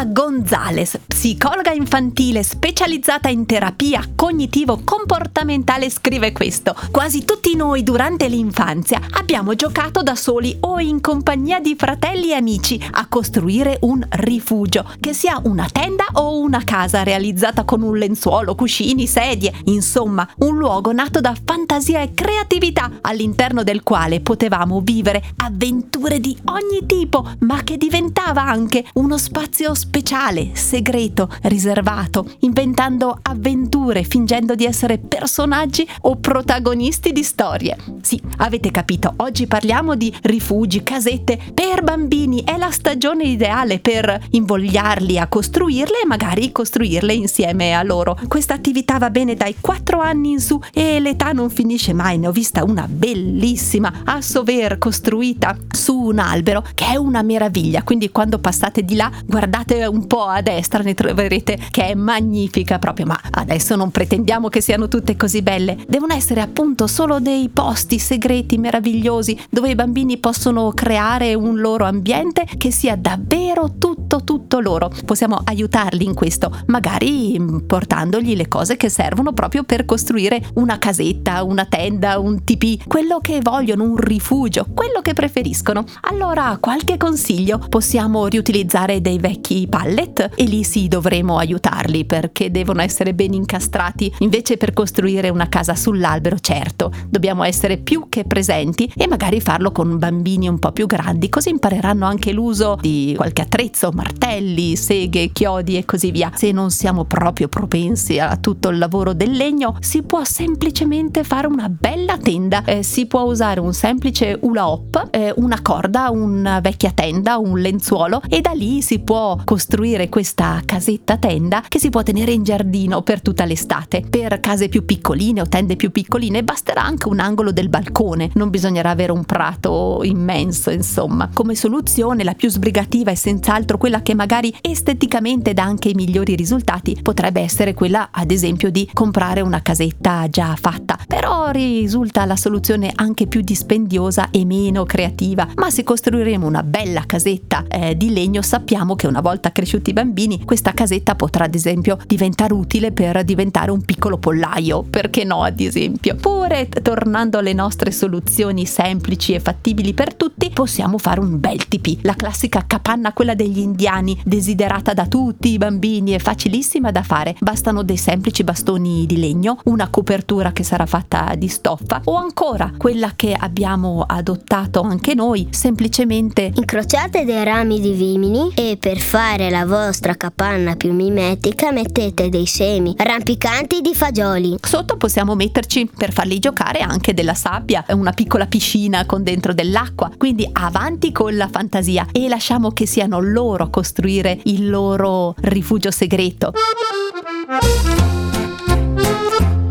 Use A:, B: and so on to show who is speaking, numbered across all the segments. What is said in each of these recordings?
A: Laura Gonzales, psicologa infantile specializzata in terapia cognitivo-comportamentale, scrive questo. Quasi tutti noi durante l'infanzia abbiamo giocato da soli o in compagnia di fratelli e amici a costruire un rifugio, che sia una tenda o una casa realizzata con un lenzuolo, cuscini, sedie, insomma, un luogo nato da fantasia e creatività all'interno del quale potevamo vivere avventure di ogni tipo, ma che diventava anche uno spazio spazio speciale, segreto, riservato, inventando avventure, fingendo di essere personaggi o protagonisti di storie. Sì, avete capito, oggi parliamo di rifugi, casette per bambini, è la stagione ideale per invogliarli a costruirle e magari costruirle insieme a loro. Questa attività va bene dai 4 anni in su e l'età non finisce mai, ne ho vista una bellissima a Sover costruita su un albero che è una meraviglia, quindi quando passate di là guardate un po' a destra ne troverete che è magnifica proprio, ma adesso non pretendiamo che siano tutte così belle, devono essere appunto solo dei posti segreti meravigliosi dove i bambini possono creare un loro ambiente che sia davvero tutto tutto loro. Possiamo aiutarli in questo, magari portandogli le cose che servono proprio per costruire una casetta, una tenda, un tipì, quello che vogliono, un rifugio, quello che preferiscono. Allora, qualche consiglio? Possiamo riutilizzare dei vecchi pallet e lì sì dovremo aiutarli perché devono essere ben incastrati. Invece per costruire una casa sull'albero, certo, dobbiamo essere più che presenti e magari farlo con bambini un po' più grandi, così impareranno anche l'uso di qualche attrezzo, martelli, seghe, chiodi e così via. Se non siamo proprio propensi a tutto il lavoro del legno, si può semplicemente fare una bella tenda. Eh, si può usare un semplice hula hop, eh, una corda, una vecchia tenda, un lenzuolo e da lì si può costruire questa casetta tenda che si può tenere in giardino per tutta l'estate. Per case più piccoline o tende più piccoline basterà anche un angolo del balcone, non bisognerà avere un prato immenso, insomma. Come soluzione la più sbrigativa e senz'altro quella che magari esteticamente dà anche i migliori risultati potrebbe essere quella ad esempio di comprare una casetta già fatta. Però risulta la soluzione anche più dispendiosa e meno creativa. Ma se costruiremo una bella casetta eh, di legno sappiamo che una volta cresciuti i bambini questa casetta potrà ad esempio diventare utile per diventare un piccolo pollaio, perché no ad esempio. Oppure tornando alle nostre soluzioni semplici e fattibili per tutti, possiamo fare un bel tipì, la classica capanna quella degli indiani, desiderata da tutti i bambini e facilissima da fare. Bastano dei semplici bastoni di legno, una copertura che sarà fatta di stoffa o ancora quella che abbiamo adottato anche noi, semplicemente
B: incrociate dei rami di vimini e per fare la vostra capanna più mimetica mettete dei semi rampicanti di fagioli.
A: Sotto possiamo metterci per farli giocare anche della sabbia, una piccola piscina con dentro dell'acqua. Quindi avanti con la fantasia e lasciamo che siano loro costruire il loro rifugio segreto.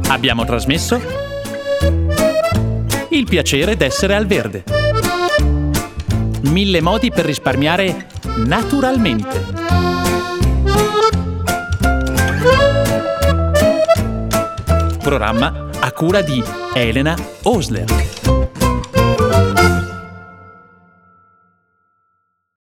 C: Abbiamo trasmesso il piacere d'essere al verde. Mille modi per risparmiare naturalmente. Programma a cura di Elena Osler.